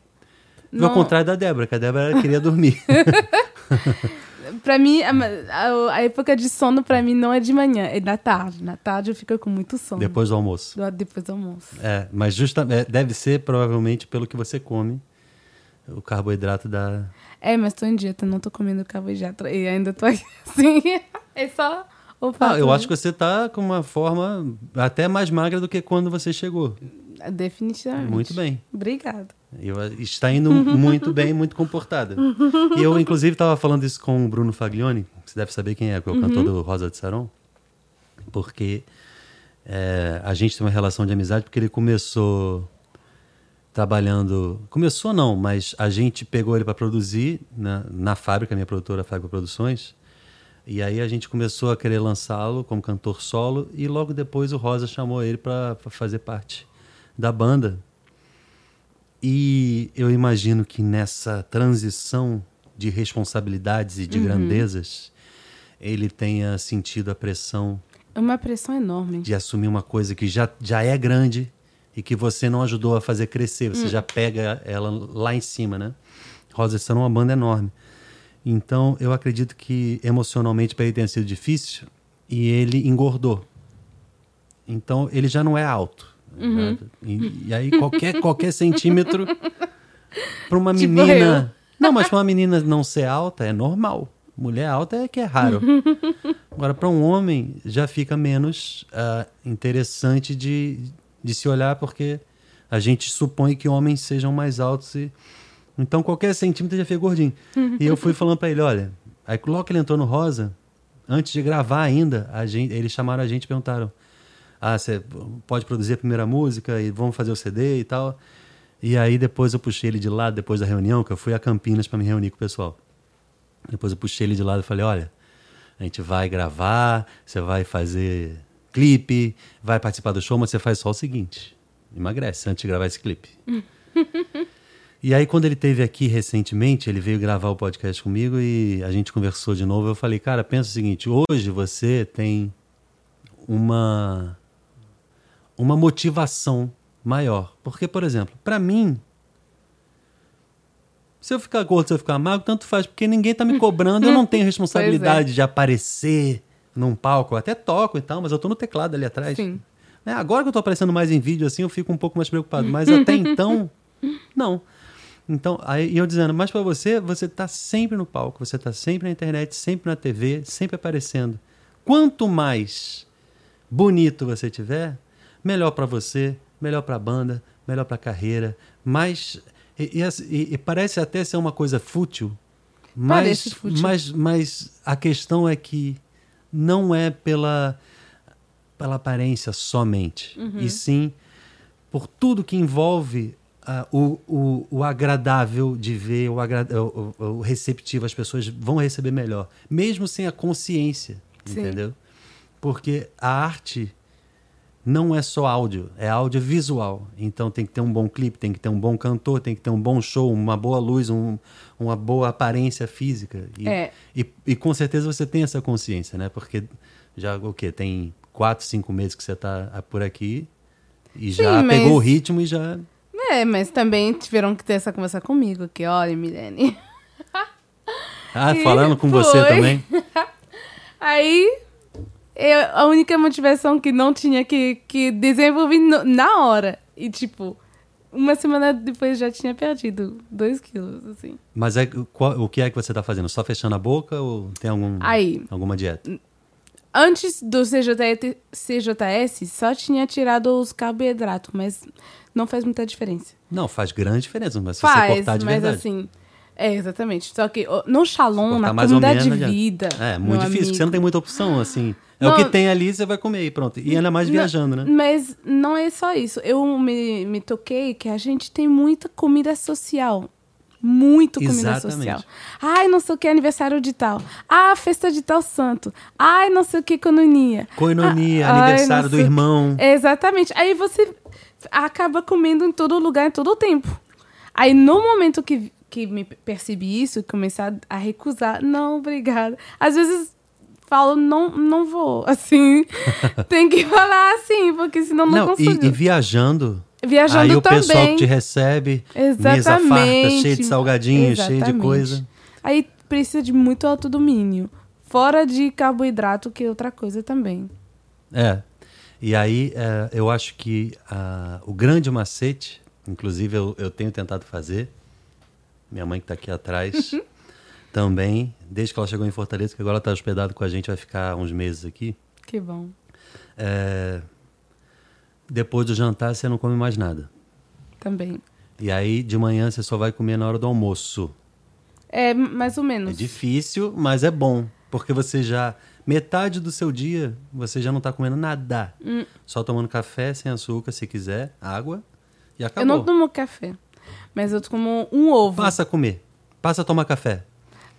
Não... Ao contrário da Débora, que a Débora queria dormir. pra mim, a, a, a, época de sono pra mim não é de manhã, é da tarde. Na tarde eu fico com muito sono. Depois do almoço. Do, depois do almoço. É, mas justamente, é, deve ser provavelmente pelo que você come, o carboidrato da... É, mas tô em dieta, não tô comendo carboidrato e ainda tô aqui assim. É só ah, eu acho que você está com uma forma até mais magra do que quando você chegou. Definitivamente. Muito bem. Obrigada. Eu, está indo muito bem, muito comportada. E eu, inclusive, estava falando isso com o Bruno Faglione, você deve saber quem é, que é o uhum. cantor do Rosa de Saron, porque é, a gente tem uma relação de amizade, porque ele começou trabalhando. Começou não, mas a gente pegou ele para produzir na, na fábrica, minha produtora, Fábrica Produções. E aí a gente começou a querer lançá-lo como cantor solo e logo depois o Rosa chamou ele para fazer parte da banda. E eu imagino que nessa transição de responsabilidades e de uhum. grandezas, ele tenha sentido a pressão. É uma pressão enorme. De assumir uma coisa que já, já é grande e que você não ajudou a fazer crescer. Você hum. já pega ela lá em cima, né? Rosa é uma banda enorme. Então, eu acredito que emocionalmente para ele tenha sido difícil e ele engordou. Então, ele já não é alto. Uhum. Né? E, e, aí, qualquer, qualquer centímetro para uma tipo menina. Eu. Não, mas para uma menina não ser alta é normal. Mulher alta é que é raro. Agora, para um homem, já fica menos uh, interessante de, de se olhar, porque a gente supõe que homens sejam mais altos e então qualquer centímetro já fica gordinho. e eu fui falando para ele, olha, aí logo que ele entrou no Rosa, antes de gravar ainda, a gente, eles chamaram a gente e perguntaram: "Ah, você pode produzir a primeira música e vamos fazer o CD e tal?" E aí depois eu puxei ele de lado depois da reunião, que eu fui a Campinas para me reunir com o pessoal. Depois eu puxei ele de lado e falei: "Olha, a gente vai gravar, você vai fazer clipe, vai participar do show, mas você faz só o seguinte: emagrece antes de gravar esse clipe. e aí, quando ele teve aqui recentemente, ele veio gravar o podcast comigo e a gente conversou de novo. Eu falei, cara, pensa o seguinte: hoje você tem uma, uma motivação maior. Porque, por exemplo, para mim, se eu ficar gordo, se eu ficar magro, tanto faz, porque ninguém tá me cobrando, eu não tenho responsabilidade é. de aparecer num palco. Eu até toco e tal, mas eu tô no teclado ali atrás. Sim. É, agora que eu tô aparecendo mais em vídeo assim, eu fico um pouco mais preocupado. Mas até então, não. Então, aí eu dizendo, mas para você, você tá sempre no palco, você tá sempre na internet, sempre na TV, sempre aparecendo. Quanto mais bonito você tiver, melhor para você, melhor para a banda, melhor para a carreira, mais e, e, e, parece até ser uma coisa fútil, mas, fútil. mas, mas a questão é que não é pela, pela aparência somente, uhum. e sim por tudo que envolve uh, o, o, o, agradável de ver, o, o, o, receptivo, as pessoas vão receber melhor, mesmo sem a consciência, sim. entendeu? Porque a arte não é só áudio, é audiovisual. Então tem que ter um bom clipe, tem que ter um bom cantor, tem que ter um bom show, uma boa luz, um, uma boa aparência física. E, é. e, e, com certeza você tem essa consciência, né? Porque já o quê? Tem quatro, cinco meses que você está por aqui e Sim, já mas... pegou o ritmo e já. É, mas também tiveram que ter essa conversa comigo, que olha, Milene. ah, falando com foi. você também? Aí eu, a única motivação que não tinha que, que desenvolver no, na hora. E, tipo, uma semana depois já tinha perdido dois quilos, assim. Mas é, qual, o que é que você tá fazendo? Só fechando a boca ou tem algum, Aí, alguma dieta? Antes do CJS, CJS, só tinha tirado os carboidratos, mas não faz muita diferença. Não, faz grande diferença, mas se faz, você cortar de mas verdade. assim... É, exatamente. Só que no Shalom, na comunidade de vida... É, muito difícil, amigo, você não tem muita opção, assim... É não, o que tem ali, você vai comer e pronto. E ainda mais viajando, né? Mas não é só isso. Eu me, me toquei que a gente tem muita comida social. Muito comida Exatamente. social. Ai, não sei o que, aniversário de tal. Ah, festa de tal santo. Ai, não sei o que, coinonia. Coinonia, ah, aniversário ai, do irmão. Exatamente. Aí você acaba comendo em todo lugar, em todo tempo. Aí no momento que, que me percebi isso, começar a recusar, não, obrigada. Às vezes falo, não, não vou, assim. tem que falar assim, porque senão não, não consigo. E, e viajando. Viajando aí também. o pessoal que te recebe, Exatamente. mesa farta, cheia de salgadinhos, cheia de coisa. Aí precisa de muito autodomínio. Fora de carboidrato, que é outra coisa também. É. E aí, é, eu acho que uh, o grande macete, inclusive eu, eu tenho tentado fazer, minha mãe que está aqui atrás, também, desde que ela chegou em Fortaleza, que agora está hospedada com a gente, vai ficar uns meses aqui. Que bom. É, depois do jantar, você não come mais nada. Também. E aí, de manhã, você só vai comer na hora do almoço. É, mais ou menos. É difícil, mas é bom. Porque você já. Metade do seu dia, você já não está comendo nada. Hum. Só tomando café sem açúcar, se quiser, água e acabou. Eu não tomo café, mas eu tomo um ovo. Passa a comer. Passa a tomar café.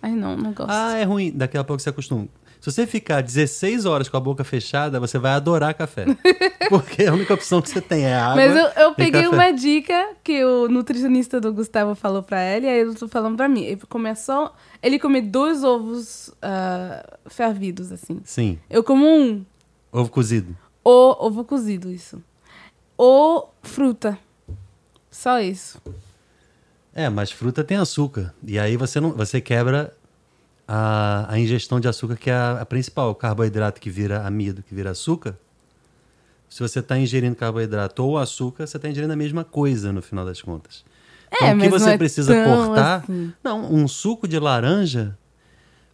Ai, não, não gosto. Ah, é ruim. Daqui a pouco você acostuma. Se você ficar 16 horas com a boca fechada, você vai adorar café. Porque a única opção que você tem é água. Mas eu, eu peguei café. uma dica que o nutricionista do Gustavo falou pra ele, e aí eu tô falando pra mim. Ele começou. Ele come dois ovos uh, fervidos, assim. Sim. Eu como um. Ovo cozido. Ou ovo cozido, isso. Ou fruta. Só isso. É, mas fruta tem açúcar. E aí você não, você quebra a, a ingestão de açúcar, que é a, a principal. O carboidrato que vira amido, que vira açúcar. Se você está ingerindo carboidrato ou açúcar, você está ingerindo a mesma coisa no final das contas. É, então, o que você é precisa cortar. Assim. Não, um suco de laranja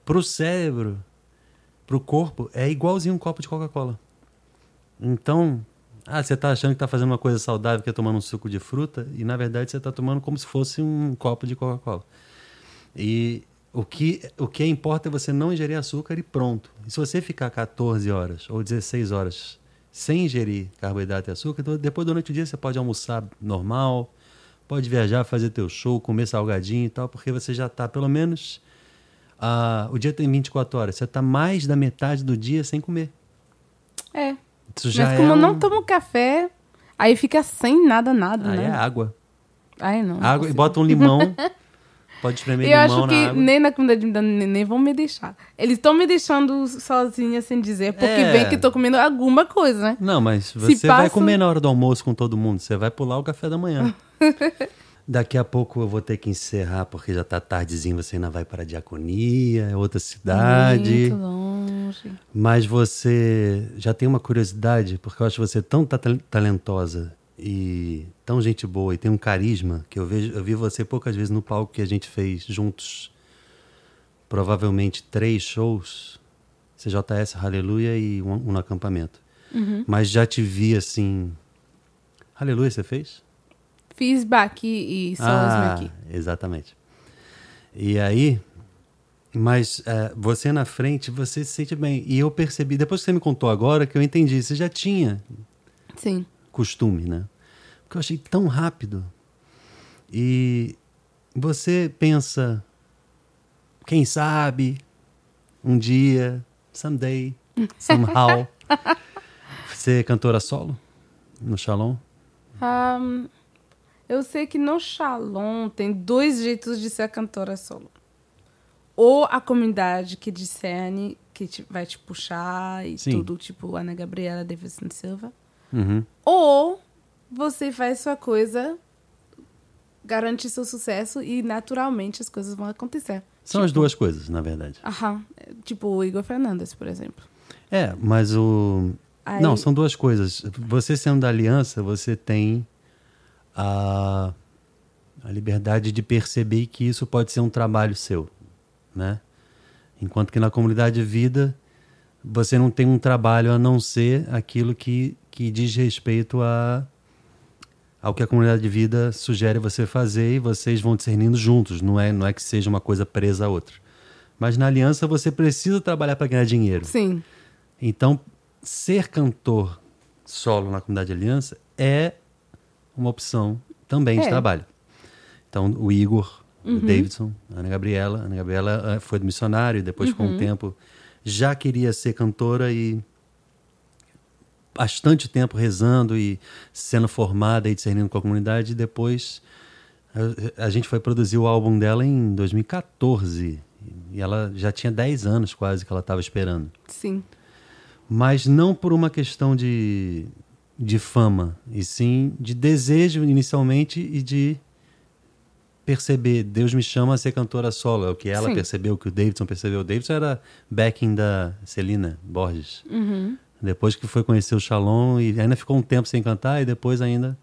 para o cérebro, para o corpo, é igualzinho um copo de Coca-Cola. Então, ah, você está achando que está fazendo uma coisa saudável, que é tomando um suco de fruta, e na verdade você está tomando como se fosse um copo de Coca-Cola. E o que, o que importa é você não ingerir açúcar e pronto. E se você ficar 14 horas ou 16 horas sem ingerir carboidrato e açúcar, então depois durante o dia você pode almoçar normal, pode viajar, fazer teu show, comer salgadinho e tal, porque você já está pelo menos. Uh, o dia tem 24 horas, você está mais da metade do dia sem comer. É. Isso já Mas como é um... não tomo café, Aí fica sem nada, nada, Aí né? é água. Ai, não. não Água e consigo. bota um limão. Pode espremer Eu limão acho que nem na comunidade nem, nem vão me deixar. Eles estão me deixando sozinha sem dizer, porque É. vem que tô comendo alguma coisa, né? Não, mas você vai comer na hora do almoço com todo mundo. Você vai pular o café da manhã. Daqui a pouco eu vou ter que encerrar, porque já tá tardezinho, você ainda vai para a diaconia, é outra cidade. Muito longe. Mas você já tem uma curiosidade, porque eu acho você tão ta- talentosa e tão gente boa e tem um carisma que eu vejo, eu vi você poucas vezes no palco que a gente fez juntos, provavelmente três shows, CJS, Aleluia e um, um no acampamento. Mas já te vi assim. Aleluia, você fez? Fiz Baqui e Solas ah, aqui. exatamente. E aí, mas é, você na frente, você se sente bem. E eu percebi, depois que você me contou agora, que eu entendi, você já tinha Sim. costume, né? Porque eu achei tão rápido. E você pensa, quem sabe, um dia, someday, somehow, ser cantora solo no Shalom? Ahn, eu sei que no Shalom tem dois jeitos de ser cantora solo. Ou a comunidade que discerne, que te- vai te puxar e Sim. tudo, tipo Ana Gabriela Davidson Silva. Uhum. Ou você faz sua coisa, garante seu sucesso e naturalmente as coisas vão acontecer. São as duas coisas, na verdade. Aham. É, Tipo o Igor Fernandes, por exemplo. É, mas o. Aí- Não, são duas coisas. Você sendo da aliança, você tem a, a liberdade de perceber que isso pode ser um trabalho seu, né? Enquanto que na comunidade de vida, você não tem um trabalho a não ser aquilo que, que diz respeito a, ao que a comunidade de vida sugere você fazer e vocês vão discernindo juntos. Não é, não é que seja uma coisa presa a outra. Mas na aliança você precisa trabalhar para ganhar dinheiro. Sim. Então, ser cantor solo na comunidade de aliança é uma opção também de É. trabalho. Então, o Igor, o Davidson, a Ana Gabriela. A Ana Gabriela eh, foi do missionário e depois, com o tempo, já queria ser cantora e bastante tempo rezando e sendo formada e discernindo com a comunidade. E depois, a, a gente foi produzir o álbum dela em 2014. E ela já tinha 10 anos quase que ela estava esperando Sim. mas não por uma questão de, de fama, e sim de desejo inicialmente e de perceber. Deus me chama a ser cantora solo. É o que ela Sim. percebeu, o que o Davidson percebeu. O Davidson era backing da Celina Borges. Uhum. Depois que foi conhecer o Shalom e ainda ficou um tempo sem cantar e depois ainda.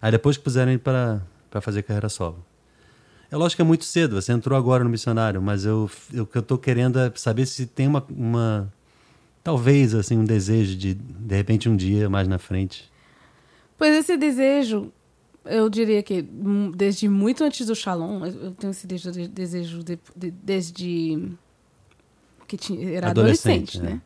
Aí depois que puseram ele para fazer carreira solo. É lógico que é muito cedo, você entrou agora no missionário, mas eu, eu- o que eu tô querendo é saber se tem uma, uma. Talvez, assim, um desejo de, de repente, um dia mais na frente. Pois esse desejo, eu diria que hum, desde muito antes do Shalom, eu tenho esse desejo, de- desejo de- de- desde que tinha, era Adolescente, adolescente, né?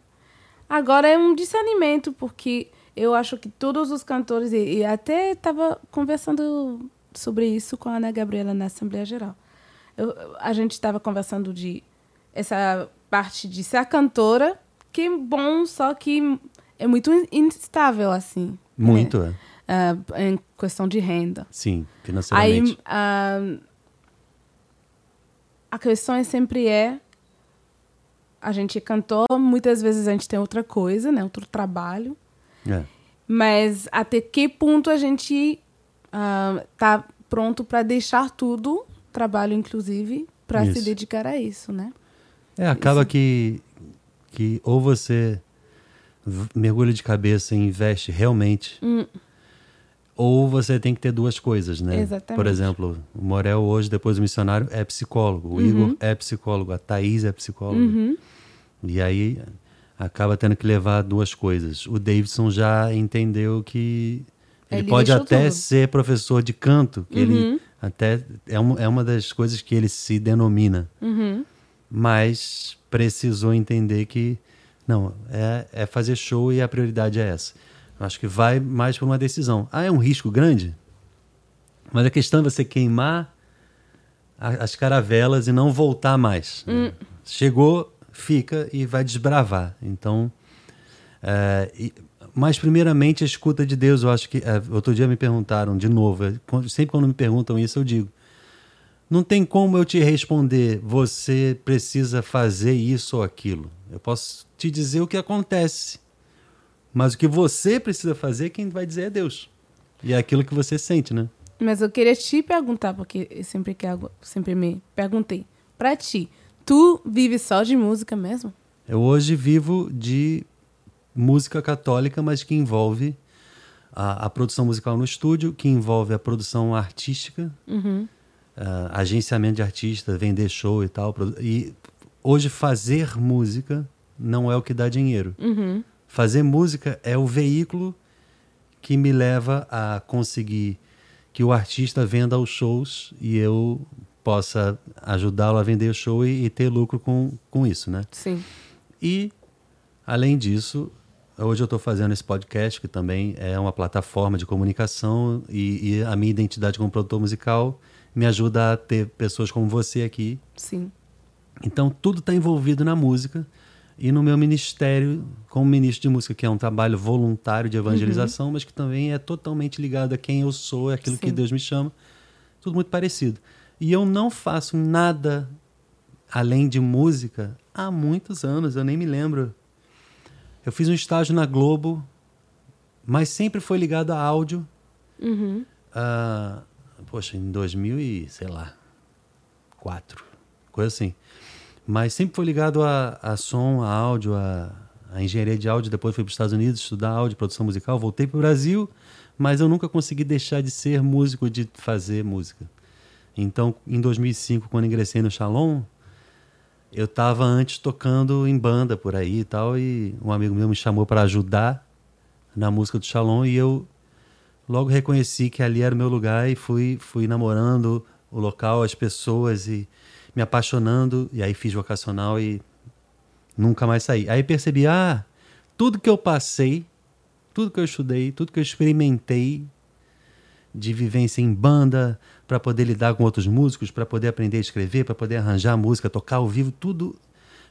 Agora é um discernimento, porque eu acho que todos os cantores, e, e até estava conversando sobre isso com a Ana Gabriela na Assembleia Geral. Eu- a gente estava conversando de essa parte de ser a cantora, que bom, só que é muito instável, assim. né? Muito, é. ah, em questão de renda. Sim, financeiramente. Aí ah, a questão é sempre é a gente é cantor, muitas vezes a gente tem outra coisa, né, outro trabalho, É. mas até que ponto a gente ah, tá pronto para deixar tudo, trabalho inclusive, para se Isso. dedicar a isso, né? É, acaba que, que ou você mergulha de cabeça e investe realmente, ou você tem que ter duas coisas, né? Exatamente. Por exemplo, o Morel hoje, depois do missionário, é psicólogo. O Igor é psicólogo. A Thaís é psicóloga. Uhum. E aí acaba tendo que levar duas coisas. O Davidson já entendeu que ele, Ele pode até tudo. ser professor de canto, que ele até é uma, é uma das coisas que ele se denomina Uhum. mas precisou entender que não é, é fazer show e a prioridade é essa. Eu acho que vai mais por uma decisão. Ah, é um risco grande, mas a questão é você queimar a- as caravelas e não voltar mais. né? Chegou, fica e vai desbravar. Então, é, e Mas, primeiramente, a escuta de Deus. Eu acho que. É, outro dia me perguntaram de novo. Sempre quando me perguntam isso, eu digo: não tem como eu te responder, você precisa fazer isso ou aquilo. Eu posso te dizer o que acontece. Mas o que você precisa fazer, quem vai dizer é Deus. E é aquilo que você sente, né? Mas eu queria te perguntar, porque sempre, que algo, sempre me perguntei. Pra ti, tu vive só de música mesmo? Eu hoje vivo de música católica, mas que envolve a, a produção musical no estúdio, que envolve a produção artística, Uhum. ah, agenciamento de artista, vender show e tal. E hoje fazer música não é o que dá dinheiro. Uhum. Fazer música é o veículo que me leva a conseguir que o artista venda os shows e eu possa ajudá-lo a vender o show e, e ter lucro com, com isso, né? Sim. E, além disso, hoje eu estou fazendo esse podcast, que também é uma plataforma de comunicação, e, e a minha identidade como produtor musical me ajuda a ter pessoas como você aqui. Sim. Então, tudo está envolvido na música e no meu ministério como ministro de música, que é um trabalho voluntário de evangelização, mas que também é totalmente ligado a quem eu sou, é aquilo que Sim. Deus me chama. Tudo muito parecido. E eu não faço nada além de música há muitos anos, eu nem me lembro. Eu fiz um estágio na Globo, mas sempre foi ligado a áudio. Uhum. Ah, poxa, em 2000 e, sei lá, 4, coisa assim. Mas sempre foi ligado a, a som, a áudio, a, a engenharia de áudio. Depois fui para os Estados Unidos estudar áudio, produção musical. Voltei para o Brasil, mas eu nunca consegui deixar de ser músico, de fazer música. Então, em 2005, quando ingressei no Shalom, eu estava antes tocando em banda por aí e tal, e um amigo meu me chamou para ajudar na música do Shalom e eu logo reconheci que ali era o meu lugar e fui, fui namorando o local, as pessoas e me apaixonando. E aí fiz vocacional e nunca mais saí. Aí percebi, ah, tudo que eu passei, tudo que eu estudei, tudo que eu experimentei de vivência em banda, para poder lidar com outros músicos, para poder aprender a escrever, para poder arranjar música, tocar ao vivo, tudo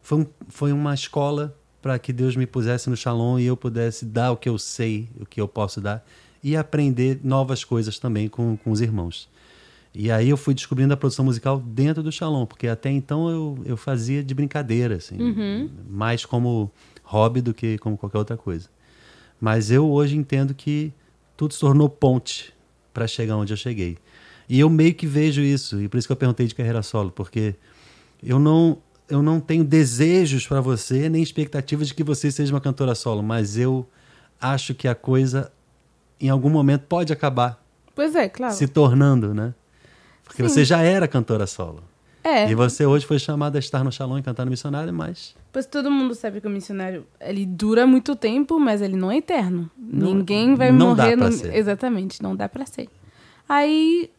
foi, um, foi uma escola para que Deus me pusesse no Shalom e eu pudesse dar o que eu sei, o que eu posso dar e aprender novas coisas também com, com os irmãos. E aí eu fui descobrindo a produção musical dentro do Shalom, porque até então eu, eu fazia de brincadeira, assim, mais como hobby do que como qualquer outra coisa. Mas eu hoje entendo que tudo se tornou ponte para chegar onde eu cheguei. E eu meio que vejo isso, e por isso que eu perguntei de carreira solo, porque eu não eu não tenho desejos para você, nem expectativas de que você seja uma cantora solo, mas eu acho que a coisa em algum momento pode acabar Pois é, claro. se tornando, né? Porque Sim. você já era cantora solo. É, E você hoje foi chamada a estar no Shalom e cantar no missionário, mas pois todo mundo sabe que o missionário, ele dura muito tempo, mas ele não é eterno. Não- Ninguém vai não dá morrer. pra no- ser. Exatamente, não dá pra ser. Aí,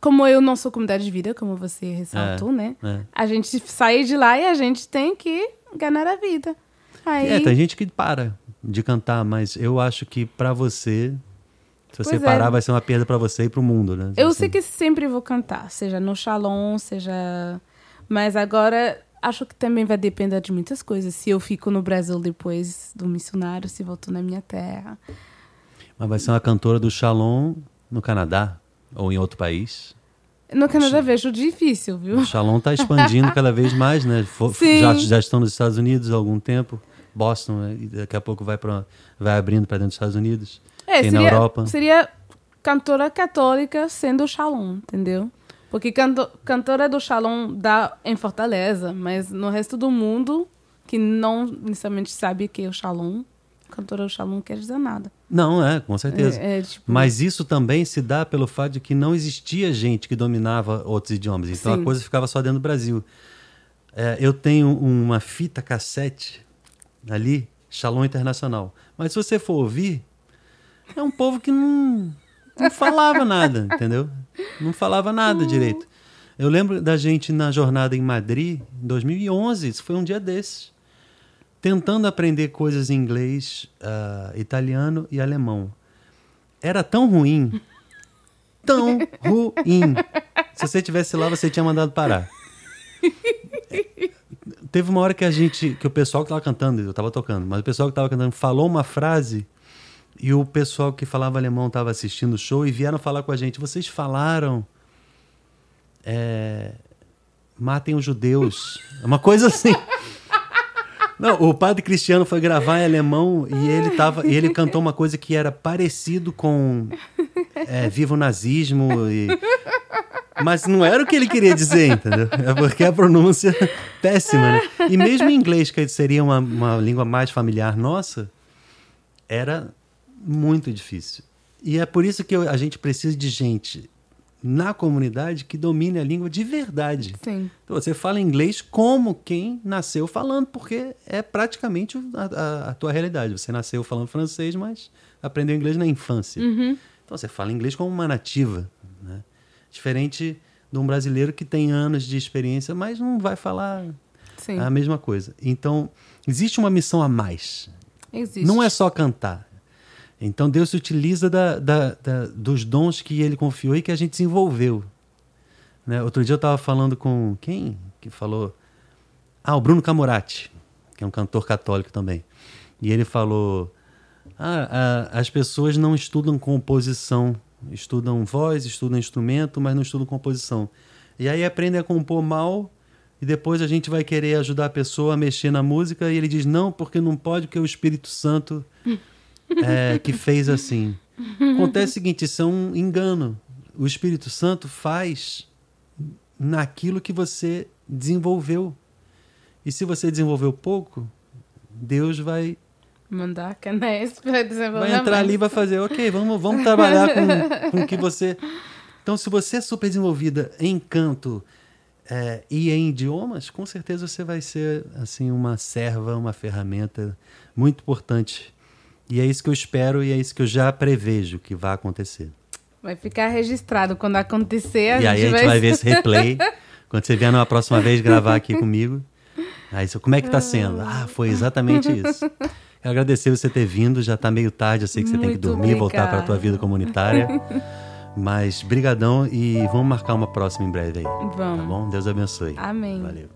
como eu não sou comunidade de vida, como você ressaltou, né? é. A gente sai de lá e a gente tem que ganhar a vida. Aí, É, tem gente que para de cantar, mas eu acho que pra você, se você Pois é. parar, vai ser uma perda pra você e pro mundo, né? Eu Assim. sei que sempre vou cantar, seja no Shalom, seja. Mas agora acho que também vai depender de muitas coisas. Se eu fico no Brasil depois do missionário, se volto na minha terra. Mas vai ser uma cantora do Shalom no Canadá ou em outro país. No Canadá vejo difícil, viu? O Shalom está expandindo cada vez mais, né? Sim. Já, já estão nos Estados Unidos há algum tempo, Boston, né? daqui a pouco vai, pra, vai abrindo para dentro dos Estados Unidos. É, Tem na seria, Europa. seria cantora católica sendo Shalom, entendeu? Porque canto, cantora do Shalom dá em Fortaleza, mas no resto do mundo, que não necessariamente sabe que é o Shalom, cantora do Shalom não quer dizer nada. Não, é, com certeza. É, é, tipo, Mas isso também se dá pelo fato de que não existia gente que dominava outros idiomas. Então Sim. a coisa ficava só dentro do Brasil. É, eu tenho uma fita cassete ali, Shalom Internacional. Mas se você for ouvir, é um povo que não, não falava nada, entendeu? Não falava nada direito. Eu lembro da gente na jornada em Madrid, em 2011, isso foi um dia desses, tentando aprender coisas em inglês, ah, italiano e alemão. Era tão ruim, tão ruim. Se você tivesse lá, você tinha mandado parar. Teve uma hora que a gente, que o pessoal que estava cantando, eu estava tocando, mas o pessoal que estava cantando falou uma frase e o pessoal que falava alemão estava assistindo o show e vieram falar com a gente. Vocês falaram. É, matem os judeus. É uma coisa assim. Não, o padre Cristiano foi gravar em alemão e ele tava, e ele cantou uma coisa que era parecido com é, Viva o Nazismo e mas não era o que ele queria dizer, entendeu? É porque a pronúncia é péssima, né? E mesmo em inglês, que seria uma, uma língua mais familiar nossa, era muito difícil. E é por isso que a gente precisa de gente na comunidade que domine a língua de verdade. Sim. Então, você fala inglês como quem nasceu falando, porque é praticamente a, a, a tua realidade. Você nasceu falando francês, mas aprendeu inglês na infância. Uhum. Então você fala inglês como uma nativa. Né? Diferente de um brasileiro que tem anos de experiência, mas não vai falar Sim. a mesma coisa. Então, existe uma missão a mais. Existe. Não é só cantar. Então Deus se utiliza da, da, da, dos dons que ele confiou e que a gente desenvolveu. Né? Outro dia eu estava falando com quem que falou? Ah, o Bruno Camurati, que é um cantor católico também. E ele falou: ah, a, as pessoas não estudam composição, estudam voz, estudam instrumento, mas não estudam composição. E aí aprendem a compor mal e depois a gente vai querer ajudar a pessoa a mexer na música e ele diz não, porque não pode, porque o Espírito Santo é, que fez assim. Acontece o seguinte: isso é um engano. O Espírito Santo faz naquilo que você desenvolveu. E se você desenvolveu pouco, Deus vai mandar canéis para desenvolver. Vai entrar ali e vai fazer, ok, vamos, vamos trabalhar com, com o que você. Então, se você é super desenvolvida em canto é, e em idiomas, com certeza você vai ser assim uma serva, uma ferramenta muito importante e é isso que eu espero e é isso que eu já prevejo que vai acontecer. Vai ficar registrado quando acontecer. A e aí a gente vai... vai ver esse replay. quando você vier na próxima vez gravar aqui comigo. Aí, como é que tá sendo? Ah, foi exatamente isso. Quero agradecer você ter vindo. Já tá meio tarde, eu sei que você Muito tem que dormir, obrigada. voltar para a tua vida comunitária. Mas brigadão e vamos marcar uma próxima em breve aí. Vamos. Tá bom? Deus abençoe. Amém. Valeu.